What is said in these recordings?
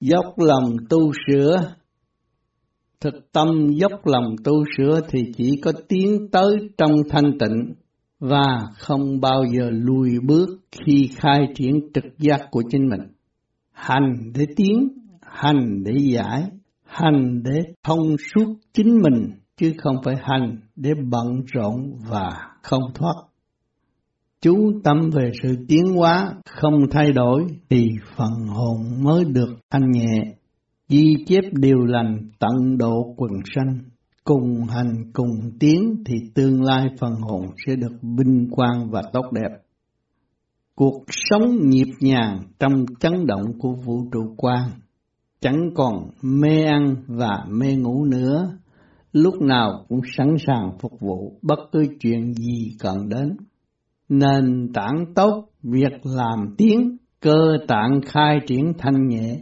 dốc lòng tu sửa thực tâm dốc lòng tu sửa thì chỉ có tiến tới trong thanh tịnh và không bao giờ lùi bước khi khai triển trực giác của chính mình. Hành để tiến, hành để giải, hành để thông suốt chính mình chứ không phải hành để bận rộn và không thoát. Chú tâm về sự tiến hóa không thay đổi thì phần hồn mới được thanh nhẹ Di chép điều lành tận độ quần sanh, cùng hành cùng tiến thì tương lai phần hồn sẽ được vinh quang và tốt đẹp. Cuộc sống nhịp nhàng trong chấn động của vũ trụ quan, chẳng còn mê ăn và mê ngủ nữa, lúc nào cũng sẵn sàng phục vụ bất cứ chuyện gì cần đến. Nền tảng tốt, việc làm tiếng cơ tạng khai triển thanh nhẹ,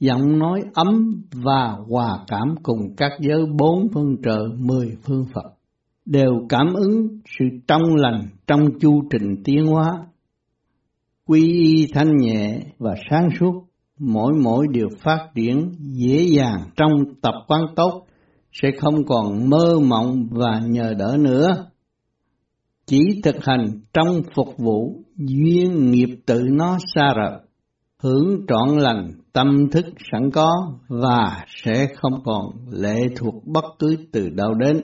giọng nói ấm và hòa cảm cùng các giới bốn phương trợ mười phương Phật, đều cảm ứng sự trong lành trong chu trình tiến hóa. Quy y thanh nhẹ và sáng suốt, mỗi mỗi điều phát triển dễ dàng trong tập quán tốt, sẽ không còn mơ mộng và nhờ đỡ nữa. Chỉ thực hành trong phục vụ, duyên nghiệp tự nó xa rời hưởng trọn lành tâm thức sẵn có và sẽ không còn lệ thuộc bất cứ từ đâu đến.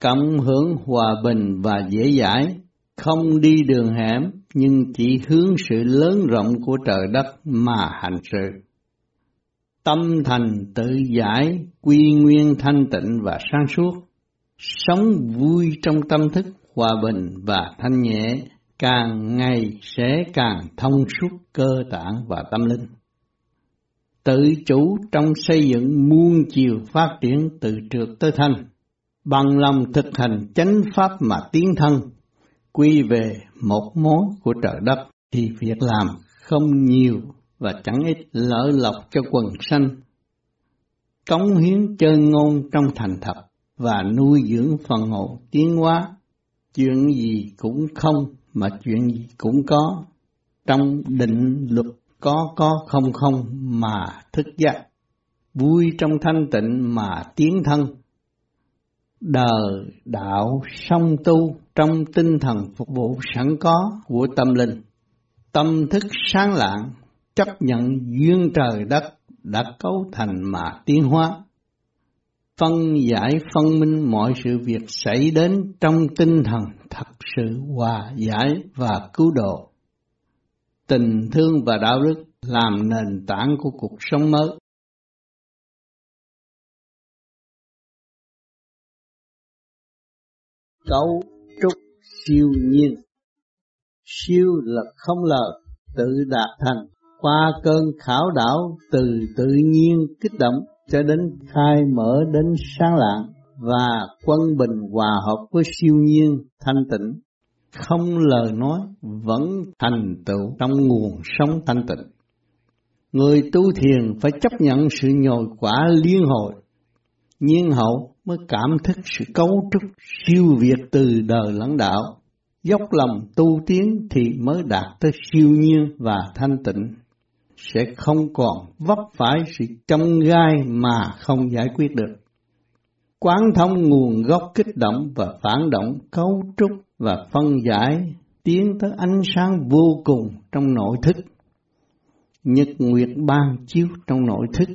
Cộng hưởng hòa bình và dễ dãi, không đi đường hẻm nhưng chỉ hướng sự lớn rộng của trời đất mà hành sự. Tâm thành tự giải, quy nguyên thanh tịnh và sáng suốt, sống vui trong tâm thức hòa bình và thanh nhẹ càng ngày sẽ càng thông suốt cơ tạng và tâm linh. Tự chủ trong xây dựng muôn chiều phát triển từ trượt tới thanh, bằng lòng thực hành chánh pháp mà tiến thân, quy về một mối của trời đất thì việc làm không nhiều và chẳng ít lỡ lọc cho quần sanh. Cống hiến chân ngôn trong thành thật và nuôi dưỡng phần hồn tiến hóa, chuyện gì cũng không, mà chuyện gì cũng có. Trong định luật có có không không mà thức giác. Vui trong thanh tịnh mà tiến thân. Đời, đạo, song tu trong tinh thần phục vụ sẵn có của tâm linh. Tâm thức sáng lạng, chấp nhận duyên trời đất đã cấu thành mà tiến hóa phân giải phân minh mọi sự việc xảy đến trong tinh thần thật sự hòa giải và cứu độ. Tình thương và đạo đức làm nền tảng của cuộc sống mới. Cấu trúc siêu nhiên Siêu là không lời, tự đạt thành, qua cơn khảo đảo từ tự nhiên kích động cho đến khai mở đến sáng lạng và quân bình hòa hợp với siêu nhiên thanh tịnh. Không lời nói vẫn thành tựu trong nguồn sống thanh tịnh. Người tu thiền phải chấp nhận sự nhồi quả liên hồi, nhiên hậu mới cảm thức sự cấu trúc siêu việt từ đời lãnh đạo. Dốc lòng tu tiến thì mới đạt tới siêu nhiên và thanh tịnh sẽ không còn vấp phải sự trong gai mà không giải quyết được. Quán thông nguồn gốc kích động và phản động cấu trúc và phân giải tiến tới ánh sáng vô cùng trong nội thức. Nhật nguyệt ban chiếu trong nội thức,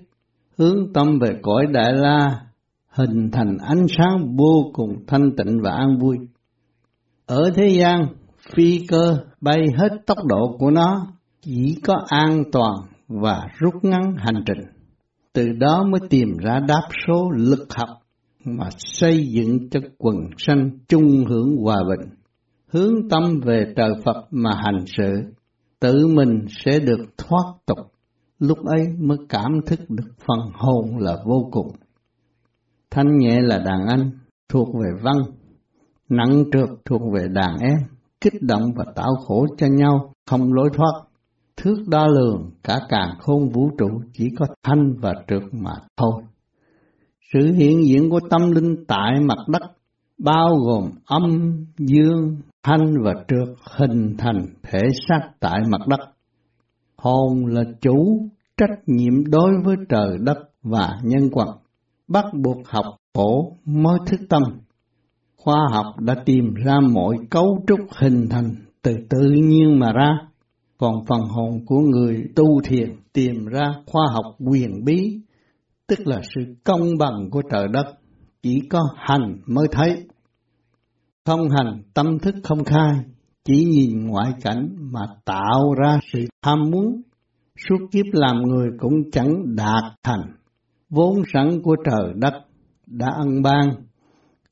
hướng tâm về cõi Đại La, hình thành ánh sáng vô cùng thanh tịnh và an vui. Ở thế gian, phi cơ bay hết tốc độ của nó chỉ có an toàn và rút ngắn hành trình. Từ đó mới tìm ra đáp số lực học mà xây dựng cho quần sanh chung hưởng hòa bình. Hướng tâm về trời Phật mà hành sự, tự mình sẽ được thoát tục. Lúc ấy mới cảm thức được phần hồn là vô cùng. Thanh nhẹ là đàn anh, thuộc về văn. Nặng trượt thuộc về đàn em, kích động và tạo khổ cho nhau, không lối thoát thước đo lường cả càng khôn vũ trụ chỉ có thanh và trượt mà thôi. Sự hiện diện của tâm linh tại mặt đất bao gồm âm, dương, thanh và trượt hình thành thể xác tại mặt đất. Hồn là chủ trách nhiệm đối với trời đất và nhân quần, bắt buộc học khổ mới thức tâm. Khoa học đã tìm ra mọi cấu trúc hình thành từ tự nhiên mà ra, còn phần hồn của người tu thiền tìm ra khoa học quyền bí, tức là sự công bằng của trời đất, chỉ có hành mới thấy. Không hành tâm thức không khai, chỉ nhìn ngoại cảnh mà tạo ra sự tham muốn, suốt kiếp làm người cũng chẳng đạt thành. Vốn sẵn của trời đất đã ân ban,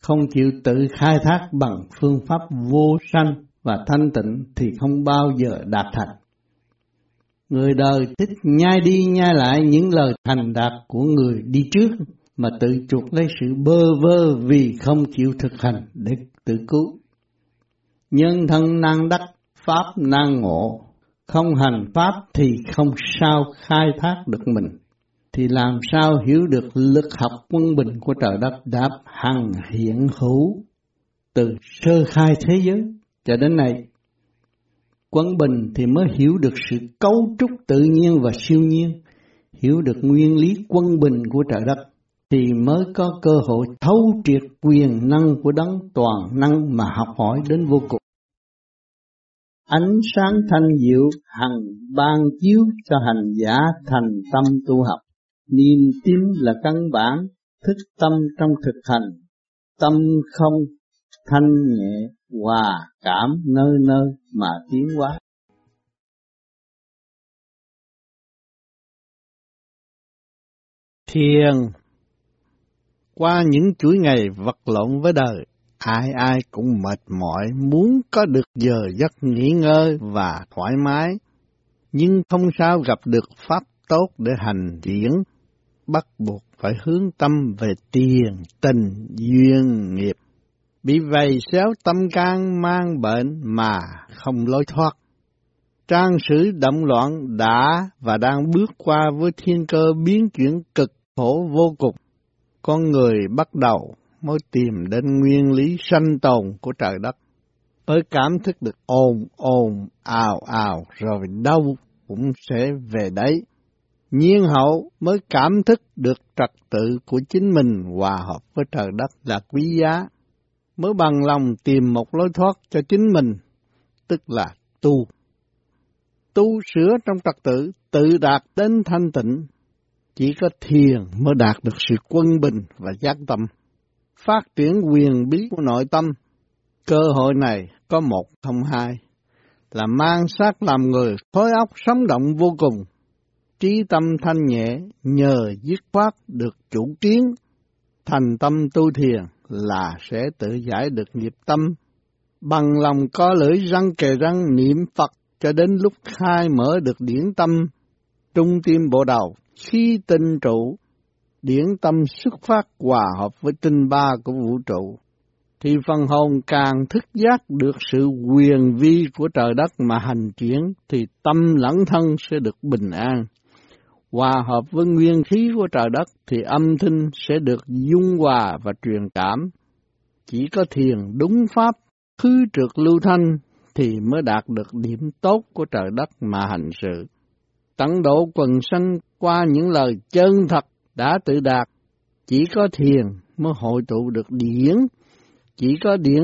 không chịu tự khai thác bằng phương pháp vô sanh và thanh tịnh thì không bao giờ đạt thành. Người đời thích nhai đi nhai lại những lời thành đạt của người đi trước mà tự chuộc lấy sự bơ vơ vì không chịu thực hành để tự cứu. Nhân thân năng đắc, pháp năng ngộ, không hành pháp thì không sao khai thác được mình, thì làm sao hiểu được lực học quân bình của trời đất đáp hằng hiện hữu từ sơ khai thế giới cho đến nay. Quân bình thì mới hiểu được sự cấu trúc tự nhiên và siêu nhiên, hiểu được nguyên lý quân bình của trời đất thì mới có cơ hội thấu triệt quyền năng của đấng toàn năng mà học hỏi đến vô cùng. Ánh sáng thanh diệu hằng ban chiếu cho hành giả thành tâm tu học. Niềm tin là căn bản, thức tâm trong thực hành. Tâm không thanh nhẹ, hòa cảm nơi nơi mà tiến hóa. Thiền qua những chuỗi ngày vật lộn với đời, ai ai cũng mệt mỏi muốn có được giờ giấc nghỉ ngơi và thoải mái, nhưng không sao gặp được pháp tốt để hành diễn, bắt buộc phải hướng tâm về tiền, tình, duyên, nghiệp. Bị vầy xéo tâm can mang bệnh mà không lối thoát. Trang sử động loạn đã và đang bước qua với thiên cơ biến chuyển cực khổ vô cùng con người bắt đầu mới tìm đến nguyên lý sanh tồn của trời đất, mới cảm thức được ồn ồn ào ào rồi đâu cũng sẽ về đấy. Nhiên hậu mới cảm thức được trật tự của chính mình hòa hợp với trời đất là quý giá, mới bằng lòng tìm một lối thoát cho chính mình, tức là tu. Tu sửa trong trật tự, tự đạt đến thanh tịnh, chỉ có thiền mới đạt được sự quân bình và giác tâm, phát triển quyền bí của nội tâm. Cơ hội này có một không hai, là mang xác làm người khối óc sống động vô cùng, trí tâm thanh nhẹ nhờ dứt khoát được chủ kiến, thành tâm tu thiền là sẽ tự giải được nghiệp tâm, bằng lòng có lưỡi răng kề răng niệm Phật cho đến lúc khai mở được điển tâm, trung tim bộ đầu khi tinh trụ, điển tâm xuất phát hòa hợp với tinh ba của vũ trụ, thì phần hồn càng thức giác được sự quyền vi của trời đất mà hành chuyển thì tâm lẫn thân sẽ được bình an. Hòa hợp với nguyên khí của trời đất thì âm thanh sẽ được dung hòa và truyền cảm. Chỉ có thiền đúng pháp, khứ trượt lưu thanh thì mới đạt được điểm tốt của trời đất mà hành sự tận độ quần sanh qua những lời chân thật đã tự đạt. Chỉ có thiền mới hội tụ được điển, chỉ có điển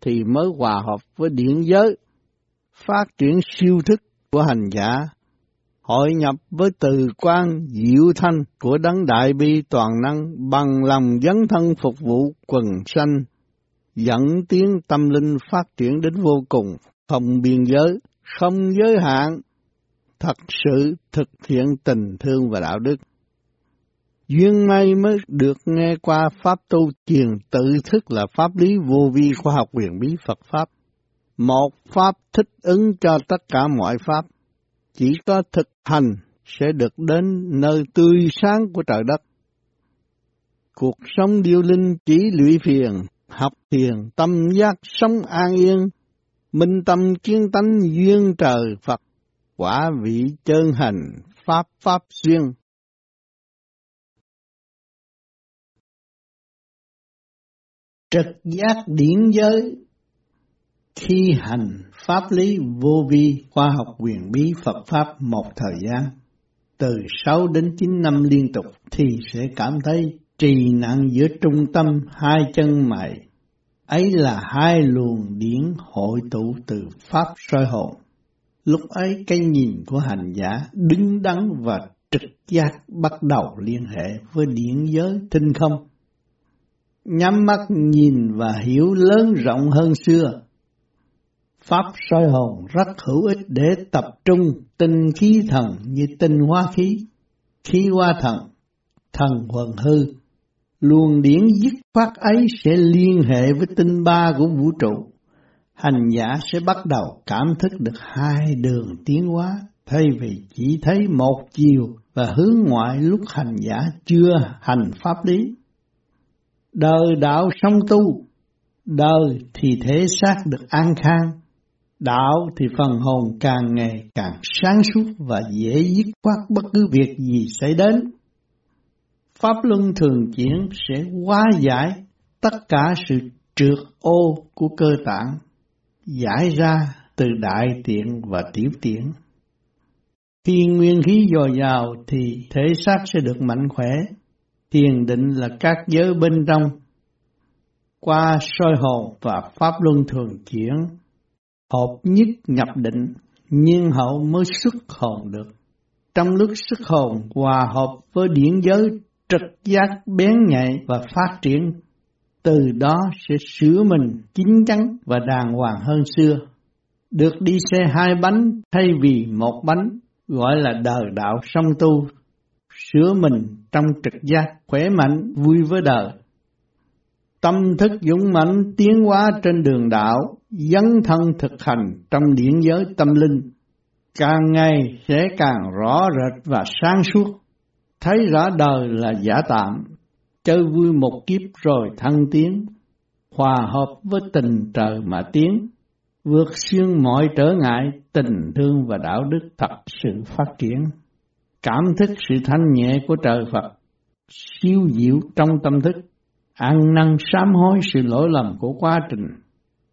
thì mới hòa hợp với điển giới, phát triển siêu thức của hành giả, hội nhập với từ quan diệu thanh của đấng đại bi toàn năng bằng lòng dấn thân phục vụ quần sanh, dẫn tiến tâm linh phát triển đến vô cùng, không biên giới, không giới hạn, thật sự thực hiện tình thương và đạo đức. Duyên may mới được nghe qua Pháp tu truyền tự thức là pháp lý vô vi khoa học quyền bí Phật Pháp. Một Pháp thích ứng cho tất cả mọi Pháp. Chỉ có thực hành sẽ được đến nơi tươi sáng của trời đất. Cuộc sống điêu linh chỉ lụy phiền, học thiền, tâm giác sống an yên, minh tâm kiến tánh duyên trời Phật quả vị chân hành pháp pháp xuyên. Trực giác điển giới khi hành pháp lý vô vi khoa học quyền bí Phật Pháp một thời gian, từ 6 đến 9 năm liên tục thì sẽ cảm thấy trì nặng giữa trung tâm hai chân mày. Ấy là hai luồng điển hội tụ từ Pháp soi hồn. Lúc ấy cái nhìn của hành giả đứng đắn và trực giác bắt đầu liên hệ với điển giới tinh không. Nhắm mắt nhìn và hiểu lớn rộng hơn xưa. Pháp soi hồn rất hữu ích để tập trung tinh khí thần như tinh hóa khí, khí hóa thần, thần huần hư. Luồng điển dứt khoát ấy sẽ liên hệ với tinh ba của vũ trụ. Hành giả sẽ bắt đầu cảm thức được hai đường tiến hóa thay vì chỉ thấy một chiều và hướng ngoại lúc hành giả chưa hành pháp lý. Đời đạo song tu, đời thì thể xác được an khang, đạo thì phần hồn càng ngày càng sáng suốt và dễ dứt khoát bất cứ việc gì xảy đến. Pháp luân thường chuyển sẽ hóa giải tất cả sự trượt ô của cơ tạng, giải ra từ đại tiện và tiểu tiện. Khi nguyên khí dồi dào thì thể xác sẽ được mạnh khỏe. Thiền định là các giới bên trong. Qua soi hồn và pháp luân thường chuyển, hợp nhất nhập định, nhiên hậu mới xuất hồn được. Trong lúc xuất hồn hòa hợp với điển giới trực giác bén nhạy và phát triển, từ đó sẽ sửa mình chín chắn và đàng hoàng hơn xưa. Được đi xe hai bánh thay vì một bánh gọi là đời đạo song tu, sửa mình trong trực giác khỏe mạnh vui với đời. Tâm thức dũng mãnh tiến hóa trên đường đạo, dấn thân thực hành trong điển giới tâm linh, càng ngày sẽ càng rõ rệt và sáng suốt, thấy rõ đời là giả tạm, chơi vui một kiếp rồi thăng tiến, hòa hợp với tình trời mà tiến, vượt xuyên mọi trở ngại, tình thương và đạo đức thật sự phát triển. Cảm thức sự thanh nhẹ của trời Phật, siêu diệu trong tâm thức, ăn năn sám hối sự lỗi lầm của quá trình,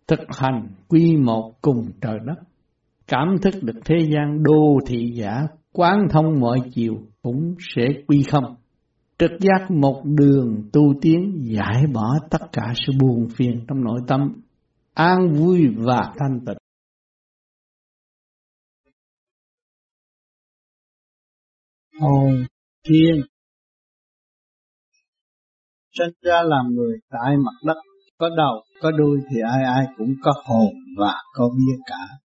thực hành quy một cùng trời đất. Cảm thức được thế gian đô thị giả, quán thông mọi chiều cũng sẽ quy không. Trực giác một đường tu tiến giải bỏ tất cả sự buồn phiền trong nội tâm an vui và thanh tịnh. Hồn thiên sinh ra làm người tại mặt đất có đầu có đuôi thì ai ai cũng có hồn và có vía cả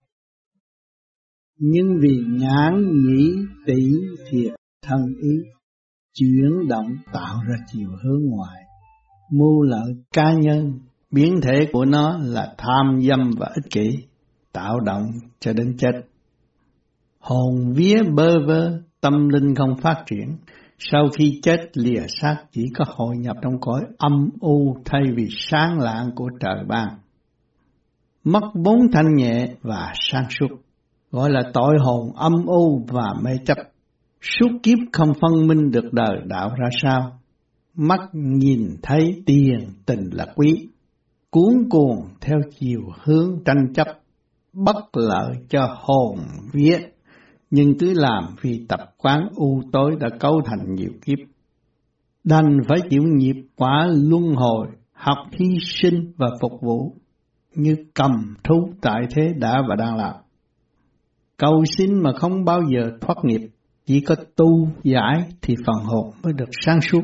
nhưng vì nhãn nhĩ tỷ thiệt thân ý chuyển động tạo ra chiều hướng ngoài mưu lợi cá nhân biến thể của nó là tham dâm và ích kỷ, tạo động cho đến chết. Hồn vía bơ vơ, tâm linh không phát triển, sau khi chết lìa xác chỉ có hội nhập trong cõi âm u thay vì sáng lạng của trời ban. Mất bốn thanh nhẹ và sáng suốt, gọi là tội hồn âm u và mê chấp. Suốt kiếp không phân minh được đời đạo ra sao. Mắt nhìn thấy tiền tình là quý, cuốn cuồng theo chiều hướng tranh chấp, bất lợi cho hồn viết nhưng cứ làm vì tập quán u tối đã cấu thành nhiều kiếp. Đành phải chịu nghiệp quả luân hồi, học hy sinh và phục vụ, như cầm thú tại thế đã và đang làm. Cầu xin mà không bao giờ thoát nghiệp, chỉ có tu giải thì phần hồn mới được sáng suốt,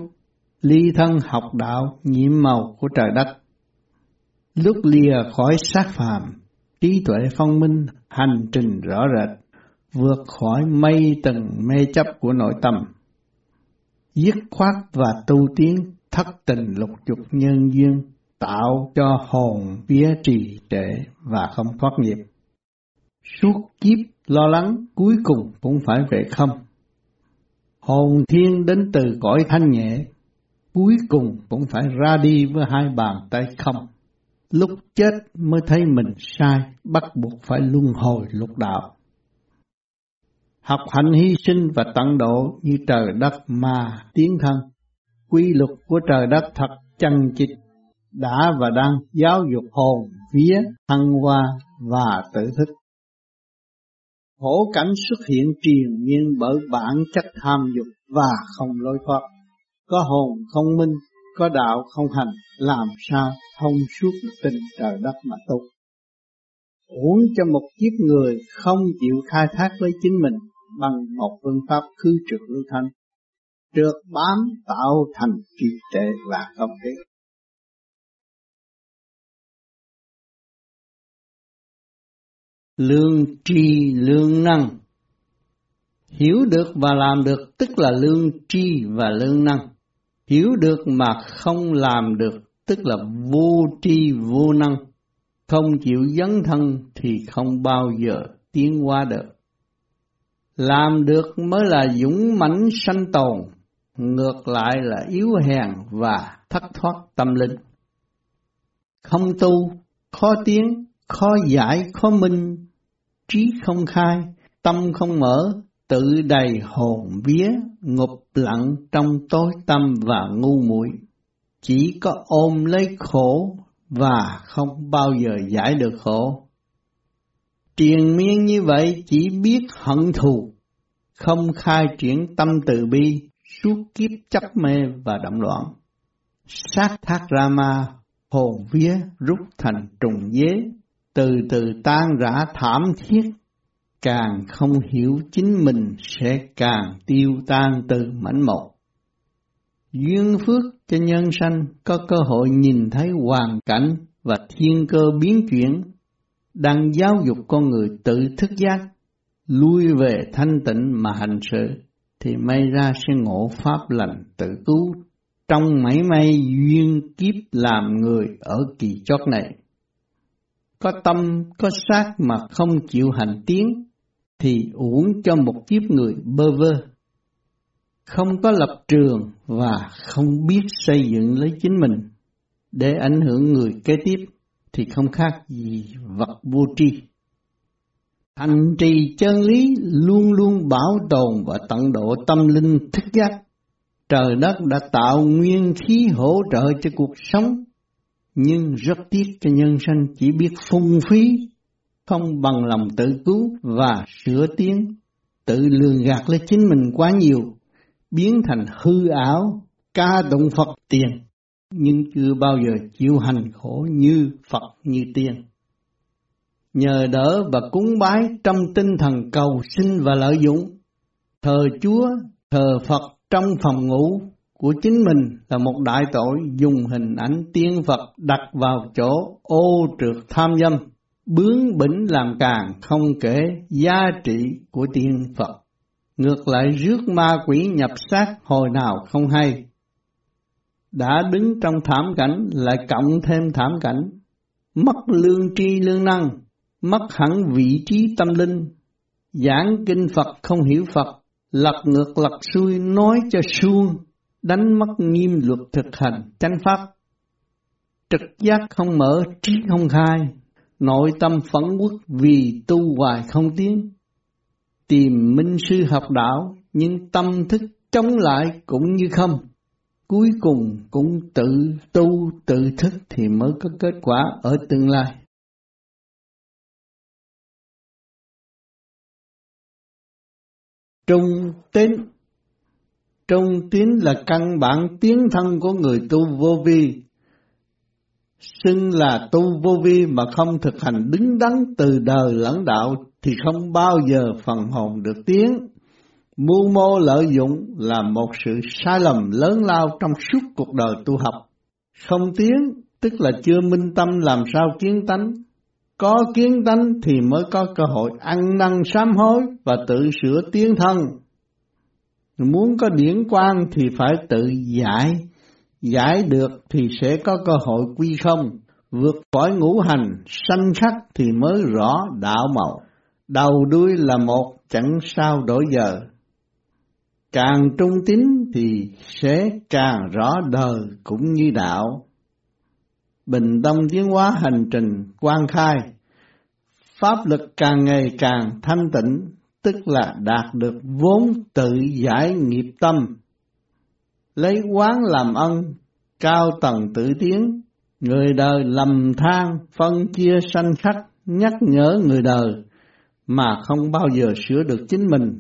ly thân học đạo nhiễm màu của trời đất lúc lìa khỏi xác phàm, trí tuệ phong minh, hành trình rõ rệt, vượt khỏi mây tầng mê chấp của nội tâm. Dứt khoát và tu tiến thất tình lục dục nhân duyên, tạo cho hồn vía trì trệ và không thoát nghiệp. Suốt kiếp lo lắng cuối cùng cũng phải về không. Hồn thiên đến từ cõi thanh nhẹ, cuối cùng cũng phải ra đi với hai bàn tay không lúc chết mới thấy mình sai, bắt buộc phải luân hồi lục đạo. Học hành hy sinh và tận độ như trời đất mà tiến thân, quy luật của trời đất thật chân chịch, đã và đang giáo dục hồn, vía, thăng hoa và tự thức. khổ cảnh xuất hiện triền miên bởi bản chất tham dục và không lối thoát. Có hồn không minh, có đạo không hành, làm sao thông suốt tình trời đất mà tu. Uống cho một kiếp người không chịu khai thác lấy chính mình bằng một phương pháp khứ trượt lưu thanh, trượt bám tạo thành trì trệ và không khí Lương tri lương năng Hiểu được và làm được tức là lương tri và lương năng. Hiểu được mà không làm được tức là vô tri vô năng. Không chịu dấn thân thì không bao giờ tiến qua được. Làm được mới là dũng mãnh sanh tồn, ngược lại là yếu hèn và thất thoát tâm linh. Không tu, khó tiến, khó giải, khó minh, trí không khai, tâm không mở, tự đầy hồn vía, ngục lặng trong tối tâm và ngu muội chỉ có ôm lấy khổ và không bao giờ giải được khổ. Triền miên như vậy chỉ biết hận thù, không khai triển tâm từ bi, suốt kiếp chấp mê và động loạn. Sát thác Rama, hồn vía rút thành trùng dế, từ từ tan rã thảm thiết, càng không hiểu chính mình sẽ càng tiêu tan từ mảnh một. Duyên phước cho nhân sanh có cơ hội nhìn thấy hoàn cảnh và thiên cơ biến chuyển, đang giáo dục con người tự thức giác, lui về thanh tịnh mà hành sự, thì may ra sẽ ngộ pháp lành tự cứu trong mấy may duyên kiếp làm người ở kỳ chót này. Có tâm, có xác mà không chịu hành tiến, thì uổng cho một kiếp người bơ vơ không có lập trường và không biết xây dựng lấy chính mình để ảnh hưởng người kế tiếp thì không khác gì vật vô tri. Hành trì chân lý luôn luôn bảo tồn và tận độ tâm linh thức giác. Trời đất đã tạo nguyên khí hỗ trợ cho cuộc sống, nhưng rất tiếc cho nhân sanh chỉ biết phung phí, không bằng lòng tự cứu và sửa tiến, tự lường gạt lấy chính mình quá nhiều biến thành hư ảo, ca tụng Phật tiền, nhưng chưa bao giờ chịu hành khổ như Phật như tiên. Nhờ đỡ và cúng bái trong tinh thần cầu sinh và lợi dụng, thờ Chúa, thờ Phật trong phòng ngủ của chính mình là một đại tội dùng hình ảnh tiên Phật đặt vào chỗ ô trượt tham dâm, bướng bỉnh làm càng không kể giá trị của tiên Phật ngược lại rước ma quỷ nhập xác hồi nào không hay. Đã đứng trong thảm cảnh lại cộng thêm thảm cảnh, mất lương tri lương năng, mất hẳn vị trí tâm linh, giảng kinh Phật không hiểu Phật, lật ngược lật xuôi nói cho suông, đánh mất nghiêm luật thực hành chánh pháp. Trực giác không mở, trí không khai, nội tâm phẫn quốc vì tu hoài không tiến, tìm minh sư học đạo, nhưng tâm thức chống lại cũng như không. Cuối cùng cũng tự tu, tự thức thì mới có kết quả ở tương lai. Trung tín. Trung tín là căn bản tiến thân của người tu vô vi. Xưng là tu vô vi mà không thực hành đứng đắn từ đời lẫn đạo thì không bao giờ phần hồn được tiến. Mưu mô lợi dụng là một sự sai lầm lớn lao trong suốt cuộc đời tu học. Không tiến tức là chưa minh tâm làm sao kiến tánh. Có kiến tánh thì mới có cơ hội ăn năn sám hối và tự sửa tiến thân. Muốn có điển quang thì phải tự giải, giải được thì sẽ có cơ hội quy không, vượt khỏi ngũ hành, sanh khắc thì mới rõ đạo màu đầu đuôi là một chẳng sao đổi giờ. Càng trung tín thì sẽ càng rõ đời cũng như đạo. Bình tâm tiến hóa hành trình quan khai, pháp lực càng ngày càng thanh tịnh, tức là đạt được vốn tự giải nghiệp tâm. Lấy quán làm ân, cao tầng tự tiến, người đời lầm than, phân chia sanh khắc, nhắc nhở người đời mà không bao giờ sửa được chính mình.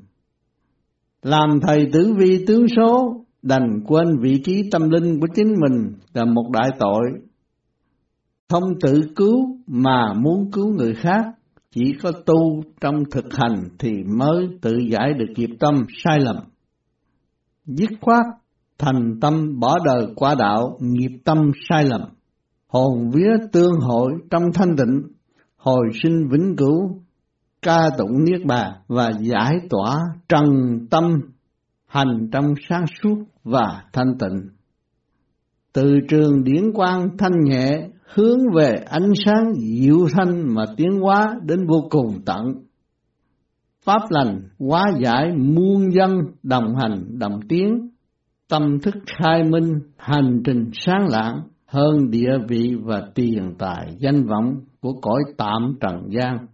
Làm thầy tử vi tướng số, đành quên vị trí tâm linh của chính mình là một đại tội. Không tự cứu mà muốn cứu người khác, chỉ có tu trong thực hành thì mới tự giải được nghiệp tâm sai lầm. Dứt khoát, thành tâm bỏ đời qua đạo, nghiệp tâm sai lầm. Hồn vía tương hội trong thanh tịnh, hồi sinh vĩnh cửu, ca tụng niết bàn và giải tỏa trần tâm hành trong sáng suốt và thanh tịnh. Từ trường điển quang thanh nhẹ hướng về ánh sáng dịu thanh mà tiến hóa đến vô cùng tận. Pháp lành hóa giải muôn dân đồng hành đồng tiến, tâm thức khai minh hành trình sáng lãng hơn địa vị và tiền tài danh vọng của cõi tạm trần gian.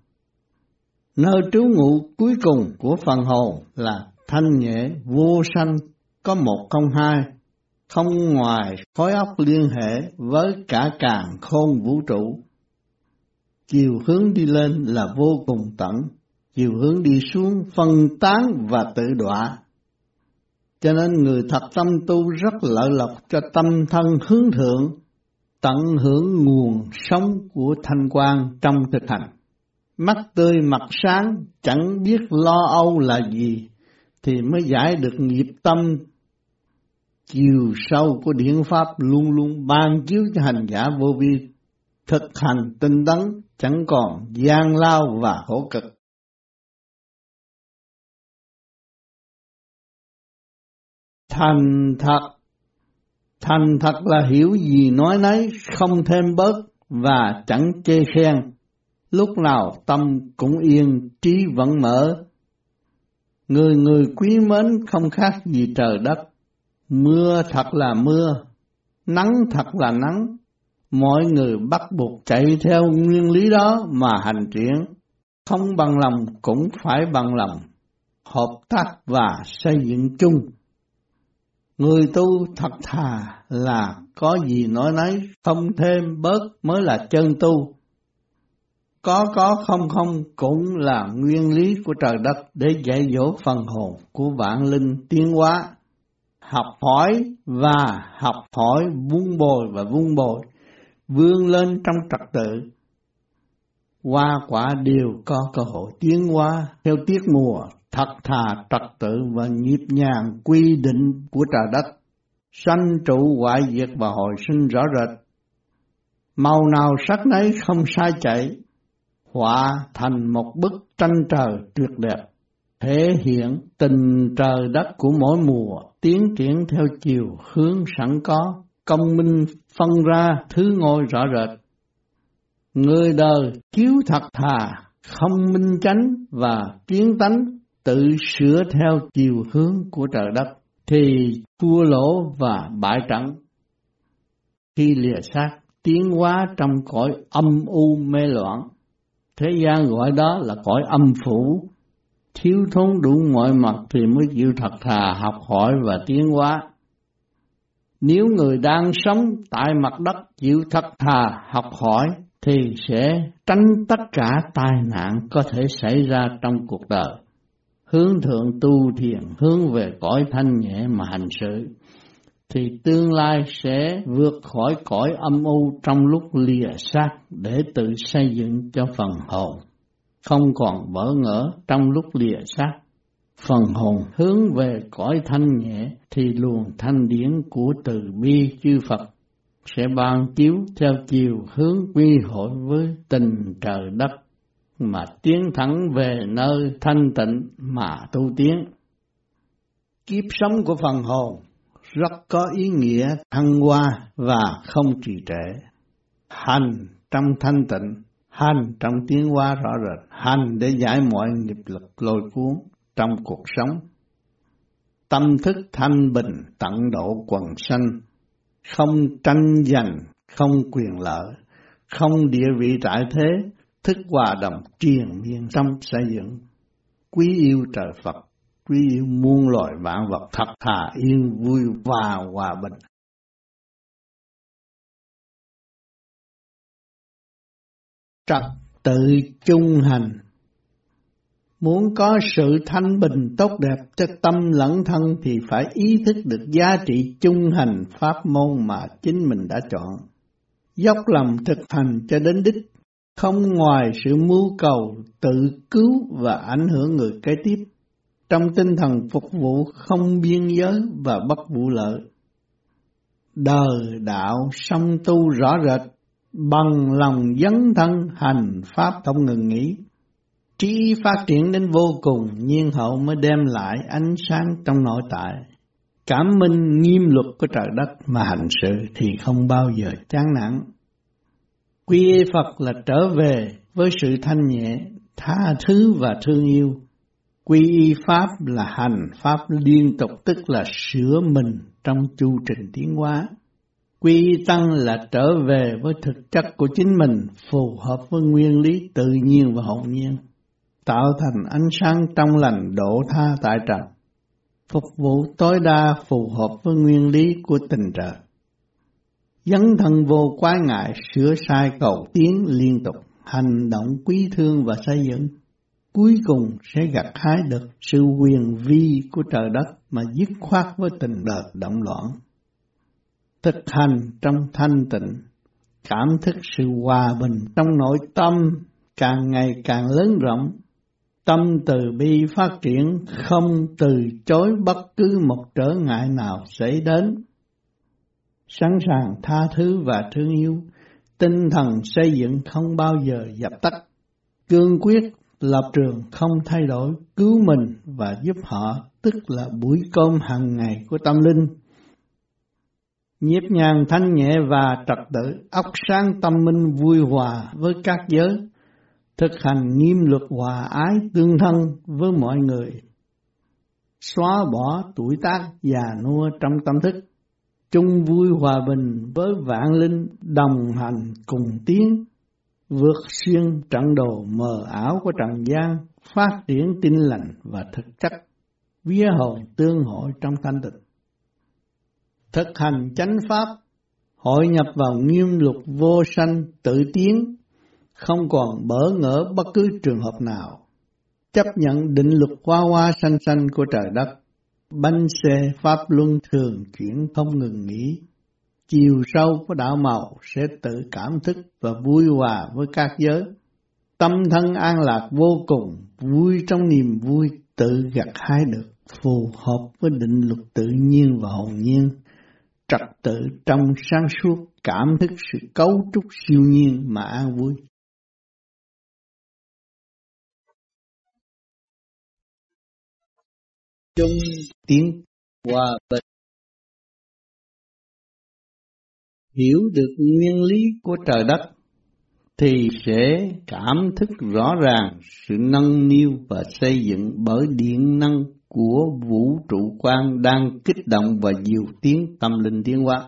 Nơi trú ngụ cuối cùng của phần hồn là thanh nhẹ vô sanh có một không hai, không ngoài khối óc liên hệ với cả càng khôn vũ trụ. Chiều hướng đi lên là vô cùng tận, chiều hướng đi xuống phân tán và tự đọa. Cho nên người thật tâm tu rất lợi lộc cho tâm thân hướng thượng, tận hưởng nguồn sống của thanh quan trong thực hành. Mắt tươi mặt sáng, chẳng biết lo âu là gì, thì mới giải được nghiệp tâm. Chiều sâu của điển pháp luôn luôn ban chiếu cho hành giả vô vi thực hành tinh tấn chẳng còn gian lao và khổ cực. Thành thật thành thật là hiểu gì nói nấy không thêm bớt và chẳng chê khen lúc nào tâm cũng yên trí vẫn mở Người người quý mến không khác gì trời đất. Mưa thật là mưa, nắng thật là nắng. Mọi người bắt buộc chạy theo nguyên lý đó mà hành triển. Không bằng lòng cũng phải bằng lòng. Hợp tác và xây dựng chung. Người tu thật thà là có gì nói nấy, không thêm bớt mới là chân tu có có, không không, cũng là nguyên lý của trời đất để dạy dỗ phần hồn của vạn linh tiến hóa. Học hỏi và học hỏi vun bồi và vun bồi, vươn lên trong trật tự. Qua quả đều có cơ hội tiến hóa theo tiết mùa, thật thà trật tự và nhịp nhàng quy định của trời đất. Sanh trụ hoại diệt và hồi sinh rõ rệt. Màu nào sắc nấy không sai chạy họa thành một bức tranh trời tuyệt đẹp, thể hiện tình trời đất của mỗi mùa tiến triển theo chiều hướng sẵn có, công minh phân ra thứ ngôi rõ rệt. Người đời chiếu thật thà, không minh chánh và kiến tánh tự sửa theo chiều hướng của trời đất thì thua lỗ và bại trận. Khi lìa xác tiến hóa trong cõi âm u mê loạn Thế gian gọi đó là cõi âm phủ, thiếu thốn đủ mọi mặt thì mới chịu thật thà học hỏi và tiến hóa. Nếu người đang sống tại mặt đất chịu thật thà học hỏi thì sẽ tránh tất cả tai nạn có thể xảy ra trong cuộc đời. Hướng thượng tu thiền, hướng về cõi thanh nhẹ mà hành sự thì tương lai sẽ vượt khỏi cõi âm u trong lúc lìa xác để tự xây dựng cho phần hồn, không còn bỡ ngỡ trong lúc lìa xác. Phần hồn hướng về cõi thanh nhẹ thì luồng thanh điển của từ bi chư Phật sẽ ban chiếu theo chiều hướng quy hội với tình trời đất mà tiến thẳng về nơi thanh tịnh mà tu tiến. Kiếp sống của phần hồn rất có ý nghĩa thăng hoa và không trì trệ. Hành trong thanh tịnh, hành trong tiến hóa rõ rệt, hành để giải mọi nghiệp lực lôi cuốn trong cuộc sống. Tâm thức thanh bình tận độ quần sanh, không tranh giành, không quyền lợi, không địa vị trải thế, thức hòa đồng triền miên trong xây dựng, quý yêu trời Phật quý yêu muôn loài vạn vật thật thà yên vui và hòa bình. Trật tự chung hành Muốn có sự thanh bình tốt đẹp cho tâm lẫn thân thì phải ý thức được giá trị chung hành pháp môn mà chính mình đã chọn. Dốc lòng thực hành cho đến đích, không ngoài sự mưu cầu tự cứu và ảnh hưởng người kế tiếp, trong tinh thần phục vụ không biên giới và bất vụ lợi. Đời đạo song tu rõ rệt, bằng lòng dấn thân hành pháp không ngừng nghỉ trí phát triển đến vô cùng, nhiên hậu mới đem lại ánh sáng trong nội tại. Cảm minh nghiêm luật của trời đất mà hành sự thì không bao giờ chán nản. Quy Phật là trở về với sự thanh nhẹ, tha thứ và thương yêu. Quy y Pháp là hành Pháp liên tục tức là sửa mình trong chu trình tiến hóa. Quy y Tăng là trở về với thực chất của chính mình, phù hợp với nguyên lý tự nhiên và hồn nhiên tạo thành ánh sáng trong lành độ tha tại trần, phục vụ tối đa phù hợp với nguyên lý của tình trời. Dấn thân vô quái ngại sửa sai cầu tiến liên tục, hành động quý thương và xây dựng, cuối cùng sẽ gặt hái được sự quyền vi của trời đất mà dứt khoát với tình đời động loạn. Thực hành trong thanh tịnh, cảm thức sự hòa bình trong nội tâm càng ngày càng lớn rộng Tâm từ bi phát triển không từ chối bất cứ một trở ngại nào xảy đến. Sẵn sàng tha thứ và thương yêu, tinh thần xây dựng không bao giờ dập tắt. Cương quyết lập trường không thay đổi, cứu mình và giúp họ, tức là buổi cơm hàng ngày của tâm linh. Nhiếp nhàng thanh nhẹ và trật tự, óc sáng tâm minh vui hòa với các giới, thực hành nghiêm luật hòa ái tương thân với mọi người, xóa bỏ tuổi tác già nua trong tâm thức, chung vui hòa bình với vạn linh đồng hành cùng tiến, vượt xuyên trận đồ mờ ảo của trần gian, phát triển tinh lành và thực chất, vía hồn tương hội trong thanh tịnh. Thực hành chánh pháp, hội nhập vào nghiêm luật vô sanh tự tiến không còn bỡ ngỡ bất cứ trường hợp nào. Chấp nhận định luật hoa hoa xanh xanh của trời đất, banh xe pháp luân thường chuyển không ngừng nghỉ. Chiều sâu của đạo màu sẽ tự cảm thức và vui hòa với các giới. Tâm thân an lạc vô cùng, vui trong niềm vui tự gặt hái được, phù hợp với định luật tự nhiên và hồn nhiên, trật tự trong sáng suốt, cảm thức sự cấu trúc siêu nhiên mà an vui. chung tiến hòa bình hiểu được nguyên lý của trời đất thì sẽ cảm thức rõ ràng sự nâng niu và xây dựng bởi điện năng của vũ trụ quan đang kích động và diệu tiến tâm linh tiến hóa.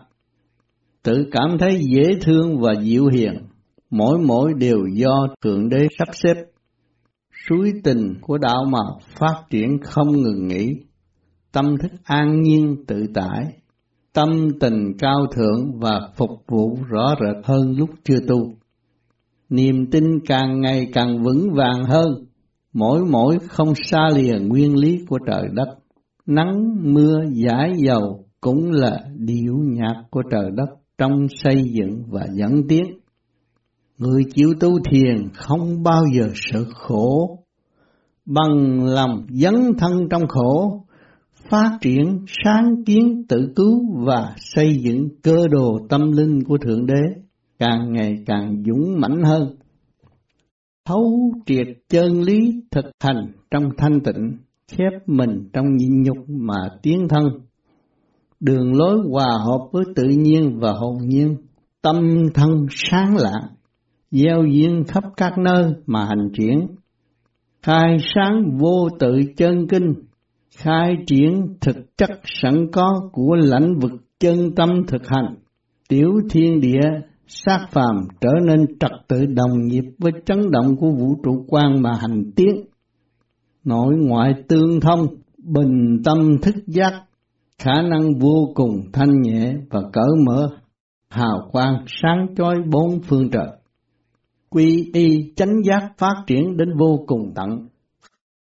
Tự cảm thấy dễ thương và dịu hiền, mỗi mỗi đều do Thượng Đế sắp xếp suối tình của đạo màu phát triển không ngừng nghỉ, tâm thức an nhiên tự tại, tâm tình cao thượng và phục vụ rõ rệt hơn lúc chưa tu. Niềm tin càng ngày càng vững vàng hơn, mỗi mỗi không xa lìa nguyên lý của trời đất. Nắng, mưa, giải dầu cũng là điệu nhạc của trời đất trong xây dựng và dẫn tiến. Người chịu tu thiền không bao giờ sợ khổ, bằng lòng dấn thân trong khổ, phát triển sáng kiến tự cứu và xây dựng cơ đồ tâm linh của Thượng Đế càng ngày càng dũng mãnh hơn. Thấu triệt chân lý thực hành trong thanh tịnh, khép mình trong nhịn nhục mà tiến thân. Đường lối hòa hợp với tự nhiên và hồn nhiên, tâm thân sáng lạng, gieo duyên khắp các nơi mà hành triển. Khai sáng vô tự chân kinh, khai triển thực chất sẵn có của lãnh vực chân tâm thực hành, tiểu thiên địa sát phàm trở nên trật tự đồng nhịp với chấn động của vũ trụ quan mà hành tiến. Nội ngoại tương thông, bình tâm thức giác, khả năng vô cùng thanh nhẹ và cởi mở, hào quang sáng chói bốn phương trời. Quy y chánh giác phát triển đến vô cùng tận,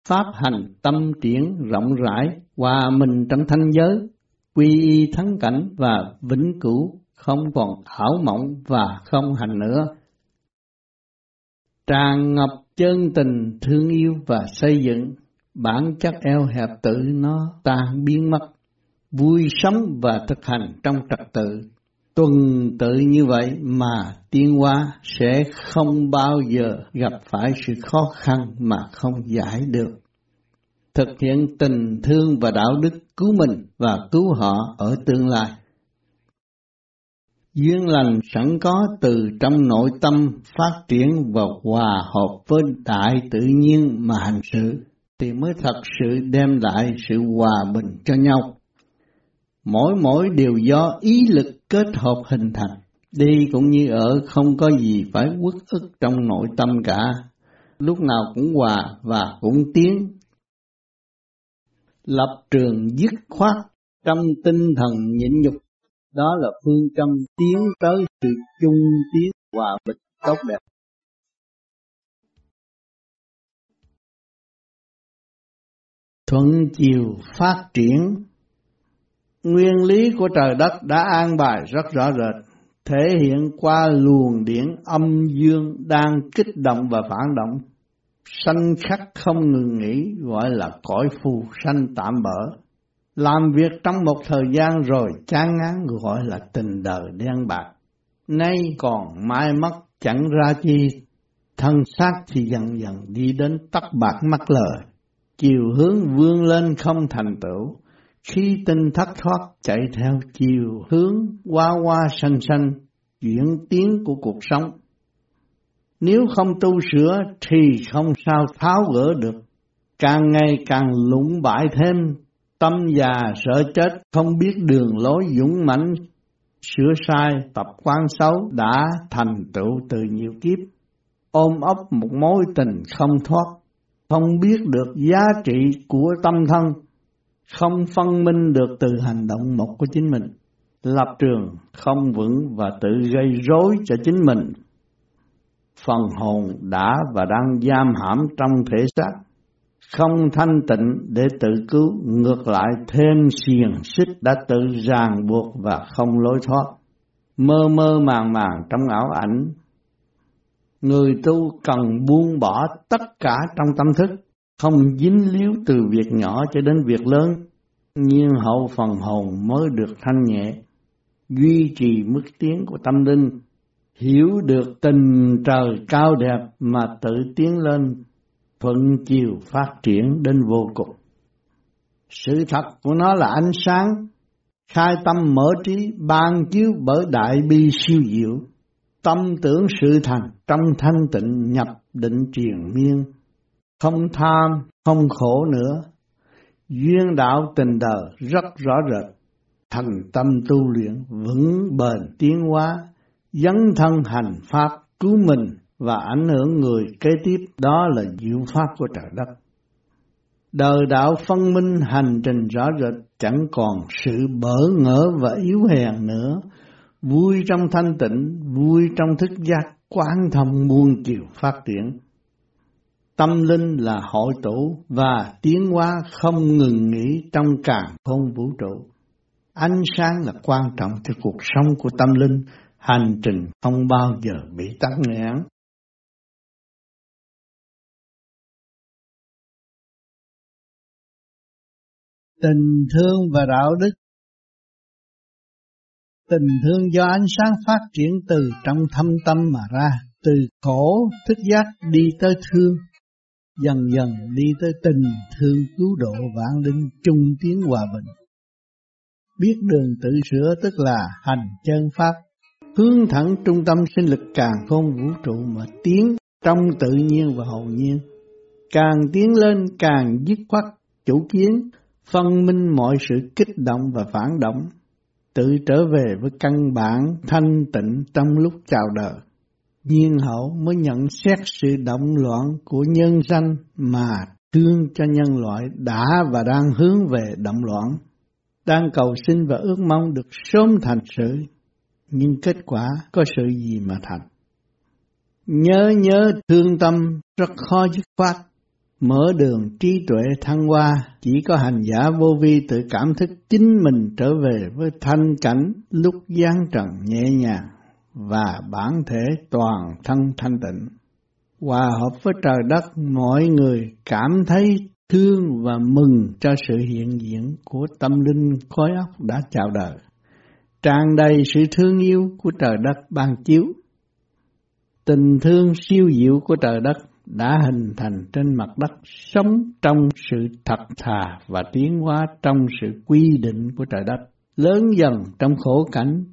pháp hành tâm triển rộng rãi, hòa mình trong thanh giới, quy y thắng cảnh và vĩnh cửu, không còn ảo mộng và không hành nữa. Tràn ngập chân tình thương yêu và xây dựng, bản chất eo hẹp tự nó tan biến mất, vui sống và thực hành trong trật tự. Tuần tự như vậy mà tiến hóa sẽ không bao giờ gặp phải sự khó khăn mà không giải được thực hiện tình thương và đạo đức cứu mình và cứu họ ở tương lai. Duyên lành sẵn có từ trong nội tâm phát triển và hòa hợp với đại tự nhiên mà hành sự thì mới thật sự đem lại sự hòa bình cho nhau. Mỗi mỗi đều do ý lực kết hợp hình thành, đi cũng như ở không có gì phải uất ức trong nội tâm cả, lúc nào cũng hòa và cũng tiến. Lập trường dứt khoát trong tinh thần nhịn nhục. Đó là phương châm tiến tới sự chung tiến hòa bình tốt đẹp. Thuận chiều phát triển nguyên lý của trời đất đã an bài rất rõ rệt thể hiện qua luồng điển âm dương đang kích động và phản động sanh khắc không ngừng nghỉ gọi là cõi phù sanh tạm bỡ. Làm việc trong một thời gian rồi chán ngán gọi là tình đời đen bạc. Nay còn mai mất chẳng ra chi, thân xác thì dần dần đi đến tắt bạc mất lời. Chiều hướng vươn lên không thành tựu, khi tinh thất thoát chạy theo chiều hướng qua qua sanh sanh, chuyển tiến của cuộc sống nếu không tu sửa thì không sao tháo gỡ được. Càng ngày càng lũng bại thêm, tâm già sợ chết, không biết đường lối dũng mãnh, sửa sai, tập quan xấu đã thành tựu từ nhiều kiếp. Ôm ấp một mối tình không thoát, không biết được giá trị của tâm thân, không phân minh được từ hành động một của chính mình, lập trường không vững và tự gây rối cho chính mình. Phần hồn đã và đang giam hãm trong thể xác, không thanh tịnh để tự cứu, ngược lại thêm xiềng xích đã tự ràng buộc và không lối thoát, mơ mơ màng màng trong ảo ảnh. Người tu cần buông bỏ tất cả trong tâm thức, không dính líu từ việc nhỏ cho đến việc lớn, nhiên hậu phần hồn mới được thanh nhẹ, duy trì mức tiến của tâm linh hiểu được tình trời cao đẹp mà tự tiến lên thuận chiều phát triển đến vô cùng. Sự thật của nó là ánh sáng, khai tâm mở trí, ban chiếu bởi đại bi siêu diệu, tâm tưởng sự thành trong thanh tịnh nhập định triền miên, không tham, không khổ nữa. Duyên đạo tình đời rất rõ rệt, thành tâm tu luyện vững bền tiến hóa, dấn thân hành pháp cứu mình và ảnh hưởng người kế tiếp đó là diệu pháp của trời đất. Đời đạo phân minh hành trình rõ rệt chẳng còn sự bỡ ngỡ và yếu hèn nữa, vui trong thanh tịnh, vui trong thức giác, quán thông muôn chiều phát triển. Tâm linh là hội tụ và tiến hóa không ngừng nghỉ trong càng không vũ trụ. Ánh sáng là quan trọng cho cuộc sống của tâm linh hành trình không bao giờ bị tắt nghẽn. Tình thương và đạo đức Tình thương do ánh sáng phát triển từ trong thâm tâm mà ra, từ khổ thức giác đi tới thương, dần dần đi tới tình thương cứu độ vạn linh chung tiến hòa bình. Biết đường tự sửa tức là hành chân pháp hướng thẳng trung tâm sinh lực càng không vũ trụ mà tiến trong tự nhiên và hậu nhiên. Càng tiến lên càng dứt khoát chủ kiến, phân minh mọi sự kích động và phản động, tự trở về với căn bản thanh tịnh trong lúc chào đời. Nhiên hậu mới nhận xét sự động loạn của nhân sanh mà thương cho nhân loại đã và đang hướng về động loạn, đang cầu xin và ước mong được sớm thành sự nhưng kết quả có sự gì mà thành. Nhớ nhớ thương tâm rất khó dứt khoát, mở đường trí tuệ thăng hoa, chỉ có hành giả vô vi tự cảm thức chính mình trở về với thanh cảnh lúc gian trần nhẹ nhàng và bản thể toàn thân thanh tịnh. Hòa hợp với trời đất, mọi người cảm thấy thương và mừng cho sự hiện diện của tâm linh khối óc đã chào đời. Tràn đầy sự thương yêu của trời đất ban chiếu. Tình thương siêu diệu của trời đất đã hình thành trên mặt đất sống trong sự thật thà và tiến hóa trong sự quy định của trời đất, lớn dần trong khổ cảnh.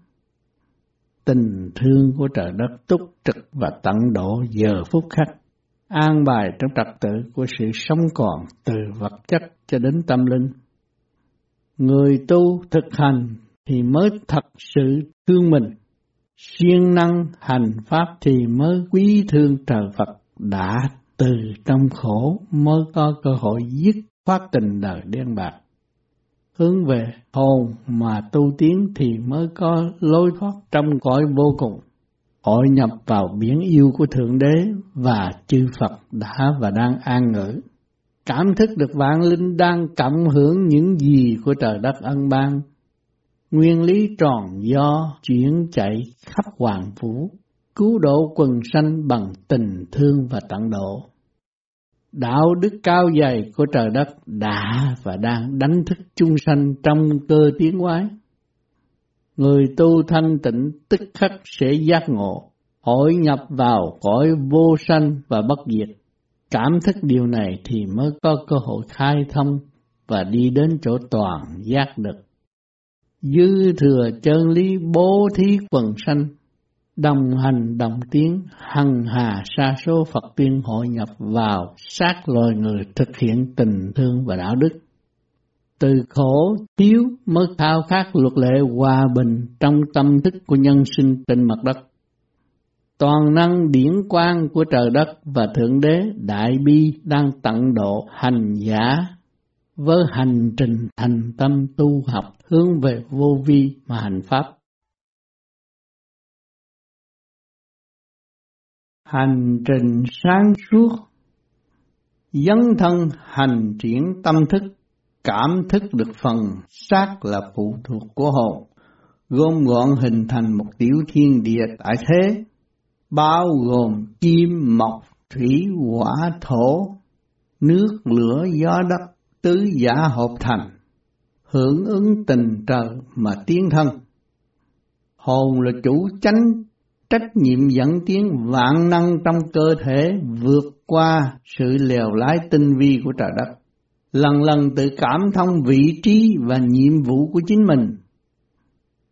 Tình thương của trời đất túc trực và tận độ giờ phút khắc, an bài trong trật tự của sự sống còn từ vật chất cho đến tâm linh. Người tu thực hành thì mới thật sự thương mình, siêng năng hành pháp thì mới quý thương trời Phật đã từ trong khổ mới có cơ hội dứt khoát tình đời đen bạc. Hướng về hồn mà tu tiến thì mới có lối thoát trong cõi vô cùng. Hội nhập vào biển yêu của Thượng Đế và chư Phật đã và đang an ngữ. Cảm thức được vạn linh đang cộng hưởng những gì của trời đất ân ban. Nguyên lý tròn do chuyển chạy khắp hoàng vũ, cứu độ quần sanh bằng tình thương và tận độ. Đạo đức cao dày của trời đất đã và đang đánh thức chung sanh trong cơ tiến hóa. Người tu thanh tịnh tức khắc sẽ giác ngộ, hội nhập vào cõi vô sanh và bất diệt. Cảm thức điều này thì mới có cơ hội khai thông và đi đến chỗ toàn giác được. Dư thừa chân lý bố thí quần sanh đồng hành, đồng tiếng, hằng hà sa số Phật tiên hội nhập vào sát loài người thực hiện tình thương và đạo đức. Từ khổ, thiếu mới khao khát luật lệ hòa bình trong tâm thức của nhân sinh trên mặt đất. Toàn năng điển quang của trời đất và Thượng Đế Đại Bi đang tận độ hành giả với hành trình thành tâm tu học hướng về vô vi mà hành pháp. Hành trình sáng suốt, dấn thân hành triển tâm thức, cảm thức được phần xác là phụ thuộc của hồn gom gọn hình thành một tiểu thiên địa tại thế, bao gồm chim, mộc, thủy, hỏa, thổ, nước, lửa, gió, đất, tứ giả hợp thành, hưởng ứng tình trời mà tiến thân. Hồn là chủ chánh trách nhiệm dẫn tiến vạn năng trong cơ thể vượt qua sự lèo lái tinh vi của trời đất. Lần lần tự cảm thông vị trí và nhiệm vụ của chính mình.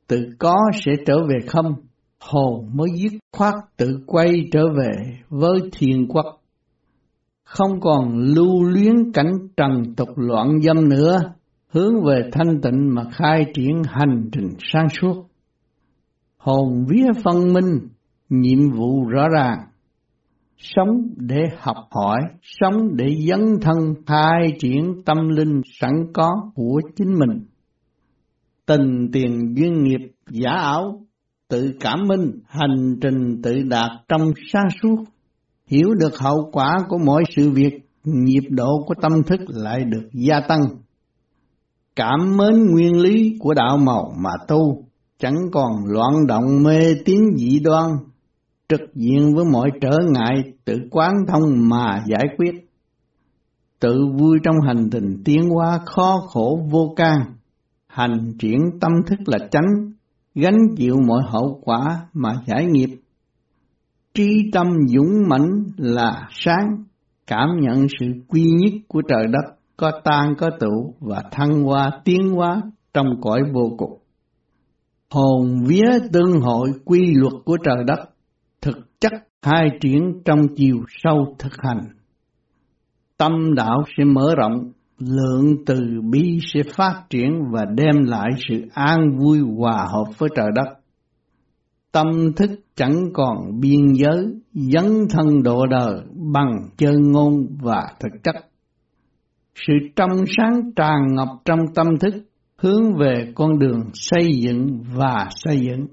Tự có sẽ trở về không, hồn mới dứt khoát tự quay trở về với thiên quốc. Không còn lưu luyến cảnh trần tục loạn dâm nữa, hướng về thanh tịnh mà khai triển hành trình sáng suốt hồn vía phân minh, nhiệm vụ rõ ràng. Sống để học hỏi, sống để dấn thân khai triển tâm linh sẵn có của chính mình. Tình tiền duyên nghiệp giả ảo, tự cảm minh, hành trình tự đạt trong sáng suốt. Hiểu được hậu quả của mỗi sự việc, nhịp độ của tâm thức lại được gia tăng. Cảm mến nguyên lý của đạo màu mà tu, chẳng còn loạn động mê tín dị đoan, trực diện với mọi trở ngại tự quán thông mà giải quyết. Tự vui trong hành trình tiến hóa khó khổ vô can, hành triển tâm thức là tránh, gánh chịu mọi hậu quả mà giải nghiệp. Trí tâm dũng mãnh là sáng, cảm nhận sự quy nhất của trời đất có tan có tụ và thăng hoa tiến hóa trong cõi vô cùng hồn vía tương hội quy luật của trời đất, chắc chất hai triển trong chiều sâu thực hành. Tâm đạo sẽ mở rộng, lượng từ bi sẽ phát triển và đem lại sự an vui hòa hợp với trời đất. Tâm thức chẳng còn biên giới, dấn thân độ đời bằng chân ngôn và thực chất. Sự trong sáng tràn ngập trong tâm thức hướng về con đường xây dựng và xây dựng.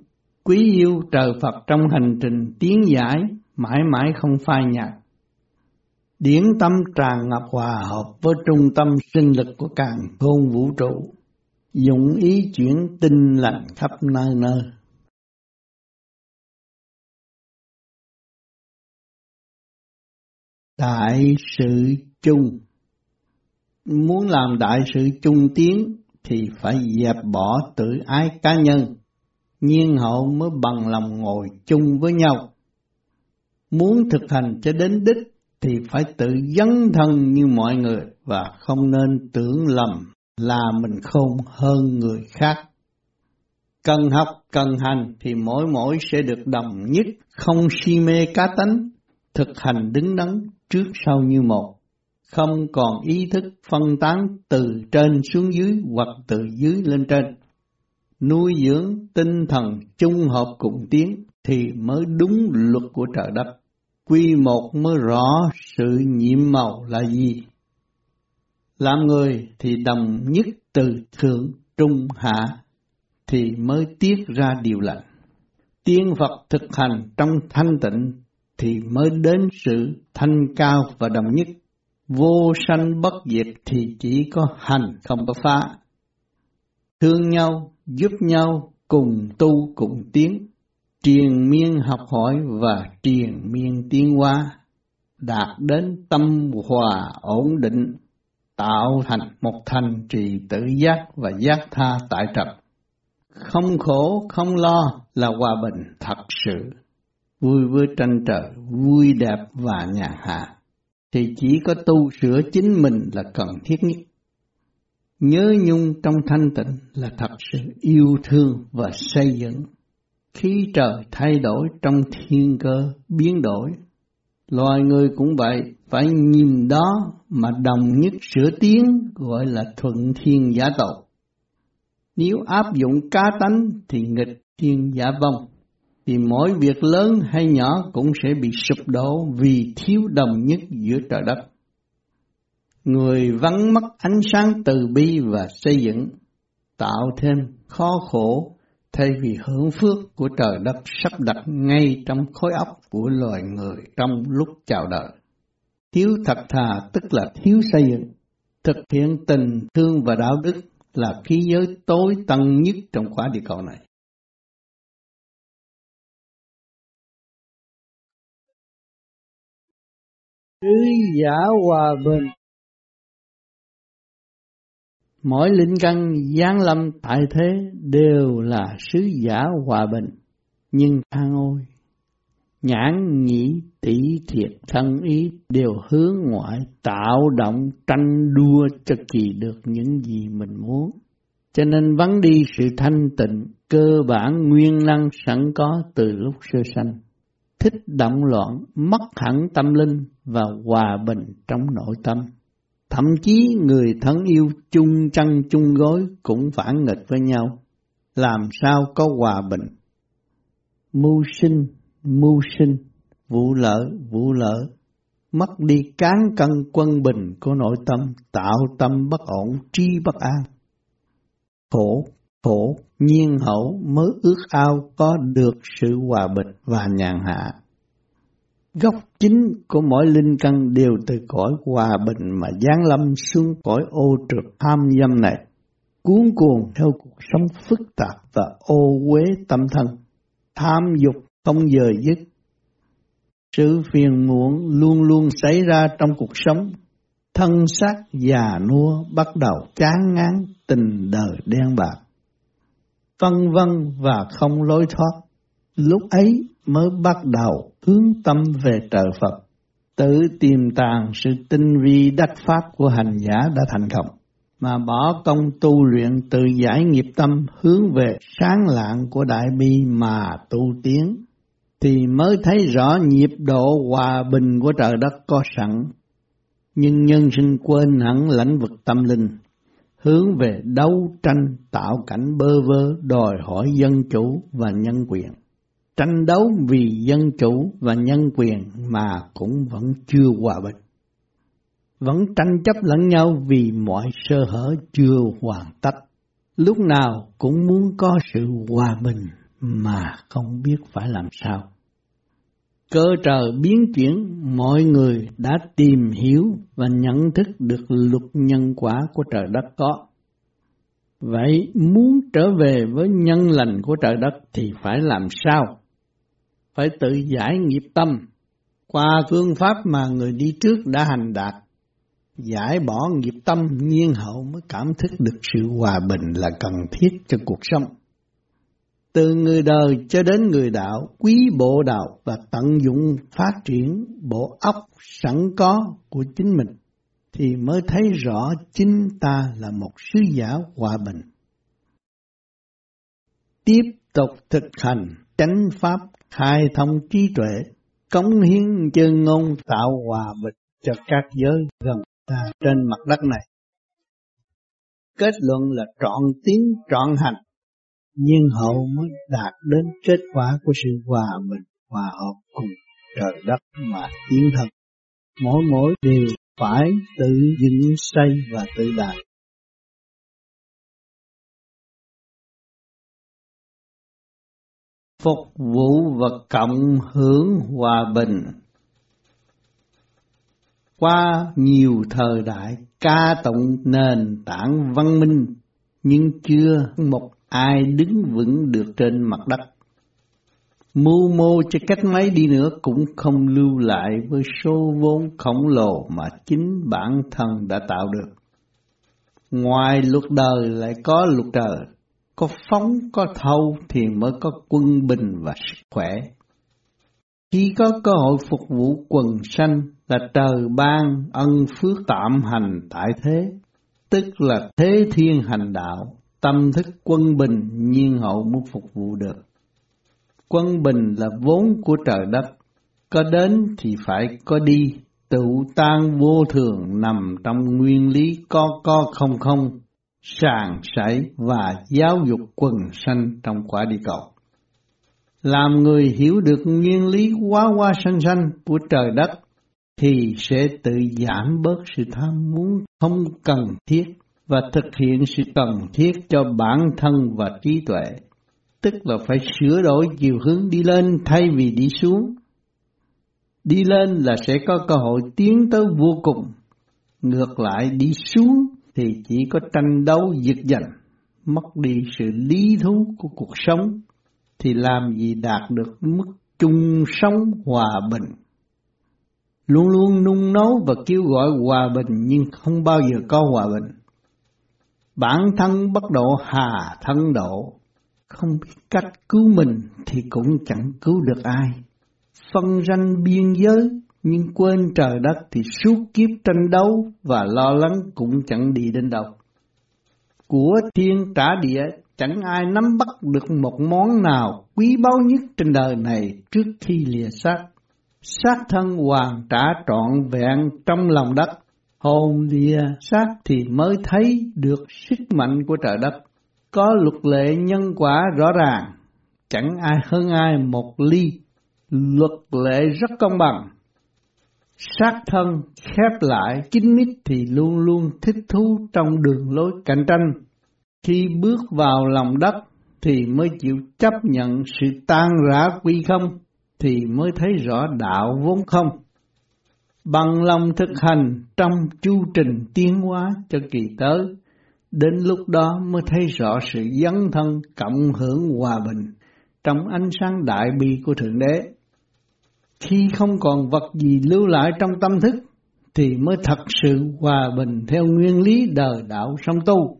Quý yêu trời Phật trong hành trình tiến giải mãi mãi không phai nhạt. điển tâm tràn ngập hòa hợp với trung tâm sinh lực của càng khôn vũ trụ, dụng ý chuyển tinh lành khắp nơi nơi. Đại sự chung Muốn làm đại sự chung tiến thì phải dẹp bỏ tự ái cá nhân, nhiên hậu mới bằng lòng ngồi chung với nhau. Muốn thực hành cho đến đích thì phải tự dấn thân như mọi người và không nên tưởng lầm là mình không hơn người khác. Cần học, cần hành thì mỗi mỗi sẽ được đồng nhất, không si mê cá tánh, thực hành đứng đắn trước sau như một, không còn ý thức phân tán từ trên xuống dưới hoặc từ dưới lên trên. Nuôi dưỡng tinh thần chung hợp cùng tiến thì mới đúng luật của trời đất. Quy một mới rõ sự nhiệm màu là gì. Làm người thì đồng nhất từ thượng trung hạ thì mới tiết ra điều lành. Tiên Phật thực hành trong thanh tịnh thì mới đến sự thanh cao và đồng nhất. Vô sanh bất diệt thì chỉ có hành không có phá. Thương nhau, giúp nhau, cùng tu cùng tiến, triền miên học hỏi và triền miên tiến hóa, đạt đến tâm hòa ổn định, tạo thành một thành trì tự giác và giác tha tại trật. Không khổ, không lo là hòa bình thật sự vui với tranh trời, vui đẹp và nhàn hạ, thì chỉ có tu sửa chính mình là cần thiết nhất. Nhớ nhung trong thanh tịnh là thật sự yêu thương và xây dựng. Khi trời thay đổi trong thiên cơ biến đổi, loài người cũng vậy, phải nhìn đó mà đồng nhất sửa tiến gọi là thuận thiên giả tộc. Nếu áp dụng cá tánh thì nghịch thiên giả vong thì mỗi việc lớn hay nhỏ cũng sẽ bị sụp đổ vì thiếu đồng nhất giữa trời đất. Người vắng mất ánh sáng từ bi và xây dựng, tạo thêm khó khổ thay vì hưởng phước của trời đất sắp đặt ngay trong khối óc của loài người trong lúc chào đời. Thiếu thật thà tức là thiếu xây dựng, thực hiện tình thương và đạo đức là khí giới tối tân nhất trong quả địa cầu này. sứ giả hòa bình mỗi linh căn giáng lâm tại thế đều là sứ giả hòa bình. Nhưng than ôi nhãn nhĩ tỷ thiệt thân ý đều hướng ngoại tạo động tranh đua cho kỳ được những gì mình muốn. Cho nên vắng đi sự thanh tịnh cơ bản nguyên năng sẵn có từ lúc sơ sanh. Thích động loạn, mất hẳn tâm linh và hòa bình trong nội tâm. Thậm chí người thân yêu chung chăn chung gối cũng phản nghịch với nhau. Làm sao có hòa bình? Mưu sinh, mưu sinh, vụ lỡ, vụ lỡ. Mất đi cán cân quân bình của nội tâm, tạo tâm bất ổn, tri bất an. Khổ, khổ, nhiên hậu mới ước ao có được sự hòa bình và nhàn hạ. Gốc chính của mỗi linh căn đều từ cõi hòa bình mà giáng lâm xuống cõi ô trượt tham dâm này, cuốn cuồng theo cuộc sống phức tạp và ô uế tâm thân, tham dục không giờ dứt. Sự phiền muộn luôn luôn xảy ra trong cuộc sống, thân xác già nua bắt đầu chán ngán tình đời đen bạc vân vân và không lối thoát. Lúc ấy mới bắt đầu hướng tâm về trời Phật, tự tìm tàng sự tinh vi đắc pháp của hành giả đã thành công, mà bỏ công tu luyện tự giải nghiệp tâm hướng về sáng lạng của đại bi mà tu tiến, thì mới thấy rõ nhịp độ hòa bình của trời đất có sẵn. Nhưng nhân sinh quên hẳn lãnh vực tâm linh, hướng về đấu tranh tạo cảnh bơ vơ đòi hỏi dân chủ và nhân quyền. Tranh đấu vì dân chủ và nhân quyền mà cũng vẫn chưa hòa bình. Vẫn tranh chấp lẫn nhau vì mọi sơ hở chưa hoàn tất. Lúc nào cũng muốn có sự hòa bình mà không biết phải làm sao. cơ trời biến chuyển, mọi người đã tìm hiểu và nhận thức được luật nhân quả của trời đất có. Vậy muốn trở về với nhân lành của trời đất thì phải làm sao? Phải tự giải nghiệp tâm qua phương pháp mà người đi trước đã hành đạt. Giải bỏ nghiệp tâm nhiên hậu mới cảm thức được sự hòa bình là cần thiết cho cuộc sống từ người đời cho đến người đạo, quý bộ đạo và tận dụng phát triển bộ óc sẵn có của chính mình, thì mới thấy rõ chính ta là một sứ giả hòa bình. Tiếp tục thực hành chánh pháp khai thông trí tuệ, cống hiến chân ngôn tạo hòa bình cho các giới gần ta trên mặt đất này. Kết luận là trọn tiếng trọn hành nhưng hậu mới đạt đến kết quả của sự hòa bình, hòa hợp cùng trời đất mà tiến thân. Mỗi mỗi đều phải tự dựng xây và tự đạt. Phục vụ và cộng hưởng hòa bình qua nhiều thời đại ca tụng nền tảng văn minh nhưng chưa một ai đứng vững được trên mặt đất. Mưu mô cho cách mấy đi nữa cũng không lưu lại với số vốn khổng lồ mà chính bản thân đã tạo được. Ngoài luật đời lại có luật trời, có phóng có thâu thì mới có quân bình và sức khỏe. Khi có cơ hội phục vụ quần sanh là trời ban ân phước tạm hành tại thế, tức là thế thiên hành đạo, tâm thức quân bình nhiên hậu muốn phục vụ được. Quân bình là vốn của trời đất, có đến thì phải có đi, tự tan vô thường nằm trong nguyên lý có có không không, sàng sảy và giáo dục quần sanh trong quả địa cầu. Làm người hiểu được nguyên lý quá quá sanh sanh của trời đất thì sẽ tự giảm bớt sự tham muốn không cần thiết và thực hiện sự cần thiết cho bản thân và trí tuệ, tức là phải sửa đổi chiều hướng đi lên thay vì đi xuống. Đi lên là sẽ có cơ hội tiến tới vô cùng, ngược lại đi xuống thì chỉ có tranh đấu giật giành, mất đi sự lý thú của cuộc sống, thì làm gì đạt được mức chung sống hòa bình. Luôn luôn nung nấu và kêu gọi hòa bình nhưng không bao giờ có hòa bình bản thân bất độ hà thân độ, không biết cách cứu mình thì cũng chẳng cứu được ai. Phân ranh biên giới nhưng quên trời đất thì suốt kiếp tranh đấu và lo lắng cũng chẳng đi đến đâu. Của thiên trả địa chẳng ai nắm bắt được một món nào quý báu nhất trên đời này trước khi lìa xác. Xác thân hoàn trả trọn vẹn trong lòng đất hồn lìa xác thì mới thấy được sức mạnh của trời đất. Có luật lệ nhân quả rõ ràng, chẳng ai hơn ai một ly, luật lệ rất công bằng. Sát thân khép lại kín mít thì luôn luôn thích thú trong đường lối cạnh tranh. Khi bước vào lòng đất thì mới chịu chấp nhận sự tan rã quy không, thì mới thấy rõ đạo vốn không bằng lòng thực hành trong chu trình tiến hóa cho kỳ tới, đến lúc đó mới thấy rõ sự dấn thân cộng hưởng hòa bình trong ánh sáng đại bi của Thượng Đế. Khi không còn vật gì lưu lại trong tâm thức, thì mới thật sự hòa bình theo nguyên lý đời đạo song tu.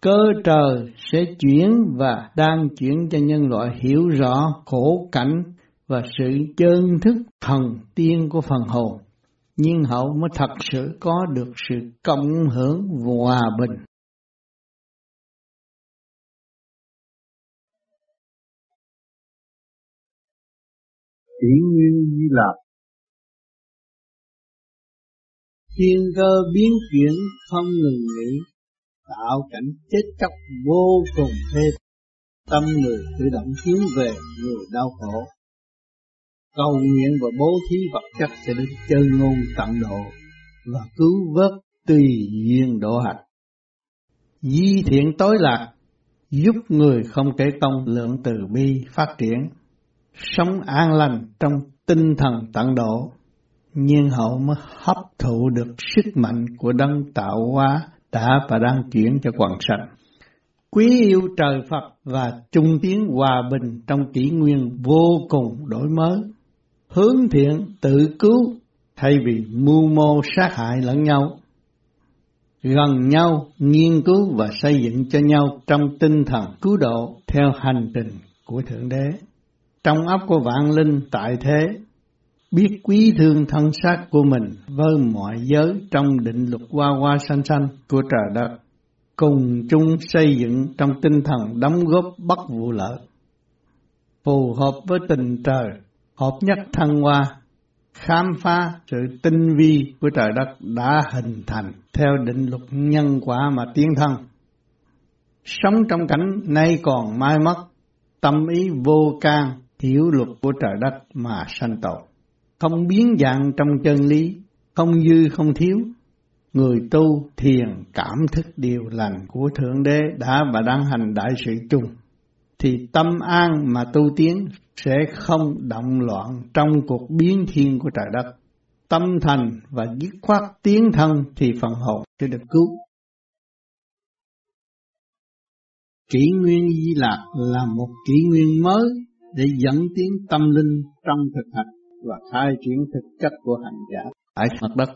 Cơ trời sẽ chuyển và đang chuyển cho nhân loại hiểu rõ khổ cảnh và sự chân thức thần tiên của phần hồn Nhưng hậu mới thật sự có được sự cộng hưởng hòa bình. Kỷ nguyên như Lạc Thiên cơ biến chuyển không ngừng nghỉ, tạo cảnh chết chóc vô cùng thê tâm người tự động hướng về người đau khổ. Cầu nguyện và bố thí vật chất sẽ đến chân ngôn tận độ và cứu vớt tùy duyên độ hạnh. Di thiện tối lạc giúp người không kể công lượng từ bi phát triển, sống an lành trong tinh thần tận độ, nhiên hậu mới hấp thụ được sức mạnh của đấng tạo hóa đã và đang chuyển cho quần sanh. Quý yêu trời Phật và trung tiến hòa bình trong kỷ nguyên vô cùng đổi mới, hướng thiện tự cứu thay vì mưu mô sát hại lẫn nhau. Gần nhau, nghiên cứu và xây dựng cho nhau trong tinh thần cứu độ theo hành trình của Thượng Đế. Trong óc của vạn linh tại thế, biết quý thương thân xác của mình với mọi giới trong định luật hoa hoa xanh xanh của trời đất, cùng chung xây dựng trong tinh thần đóng góp bất vụ lợi, phù hợp với tình trời, hợp nhất thăng hoa, khám phá sự tinh vi của trời đất đã hình thành theo định luật nhân quả mà tiến thân. Sống trong cảnh nay còn mai mất, tâm ý vô can hiểu luật của trời đất mà sanh tội. Không biến dạng trong chân lý, không dư không thiếu. Người tu thiền cảm thức điều lành của Thượng Đế đã và đang hành đại sự chung. Thì tâm an mà tu tiến sẽ không động loạn trong cuộc biến thiên của trời đất. Tâm thành và dứt khoát tiến thân thì phần hồn sẽ được cứu. Kỷ nguyên di lạc là một kỷ nguyên mới để dẫn tiến tâm linh trong thực hành và khai triển thực chất của hành giả tại mặt đất.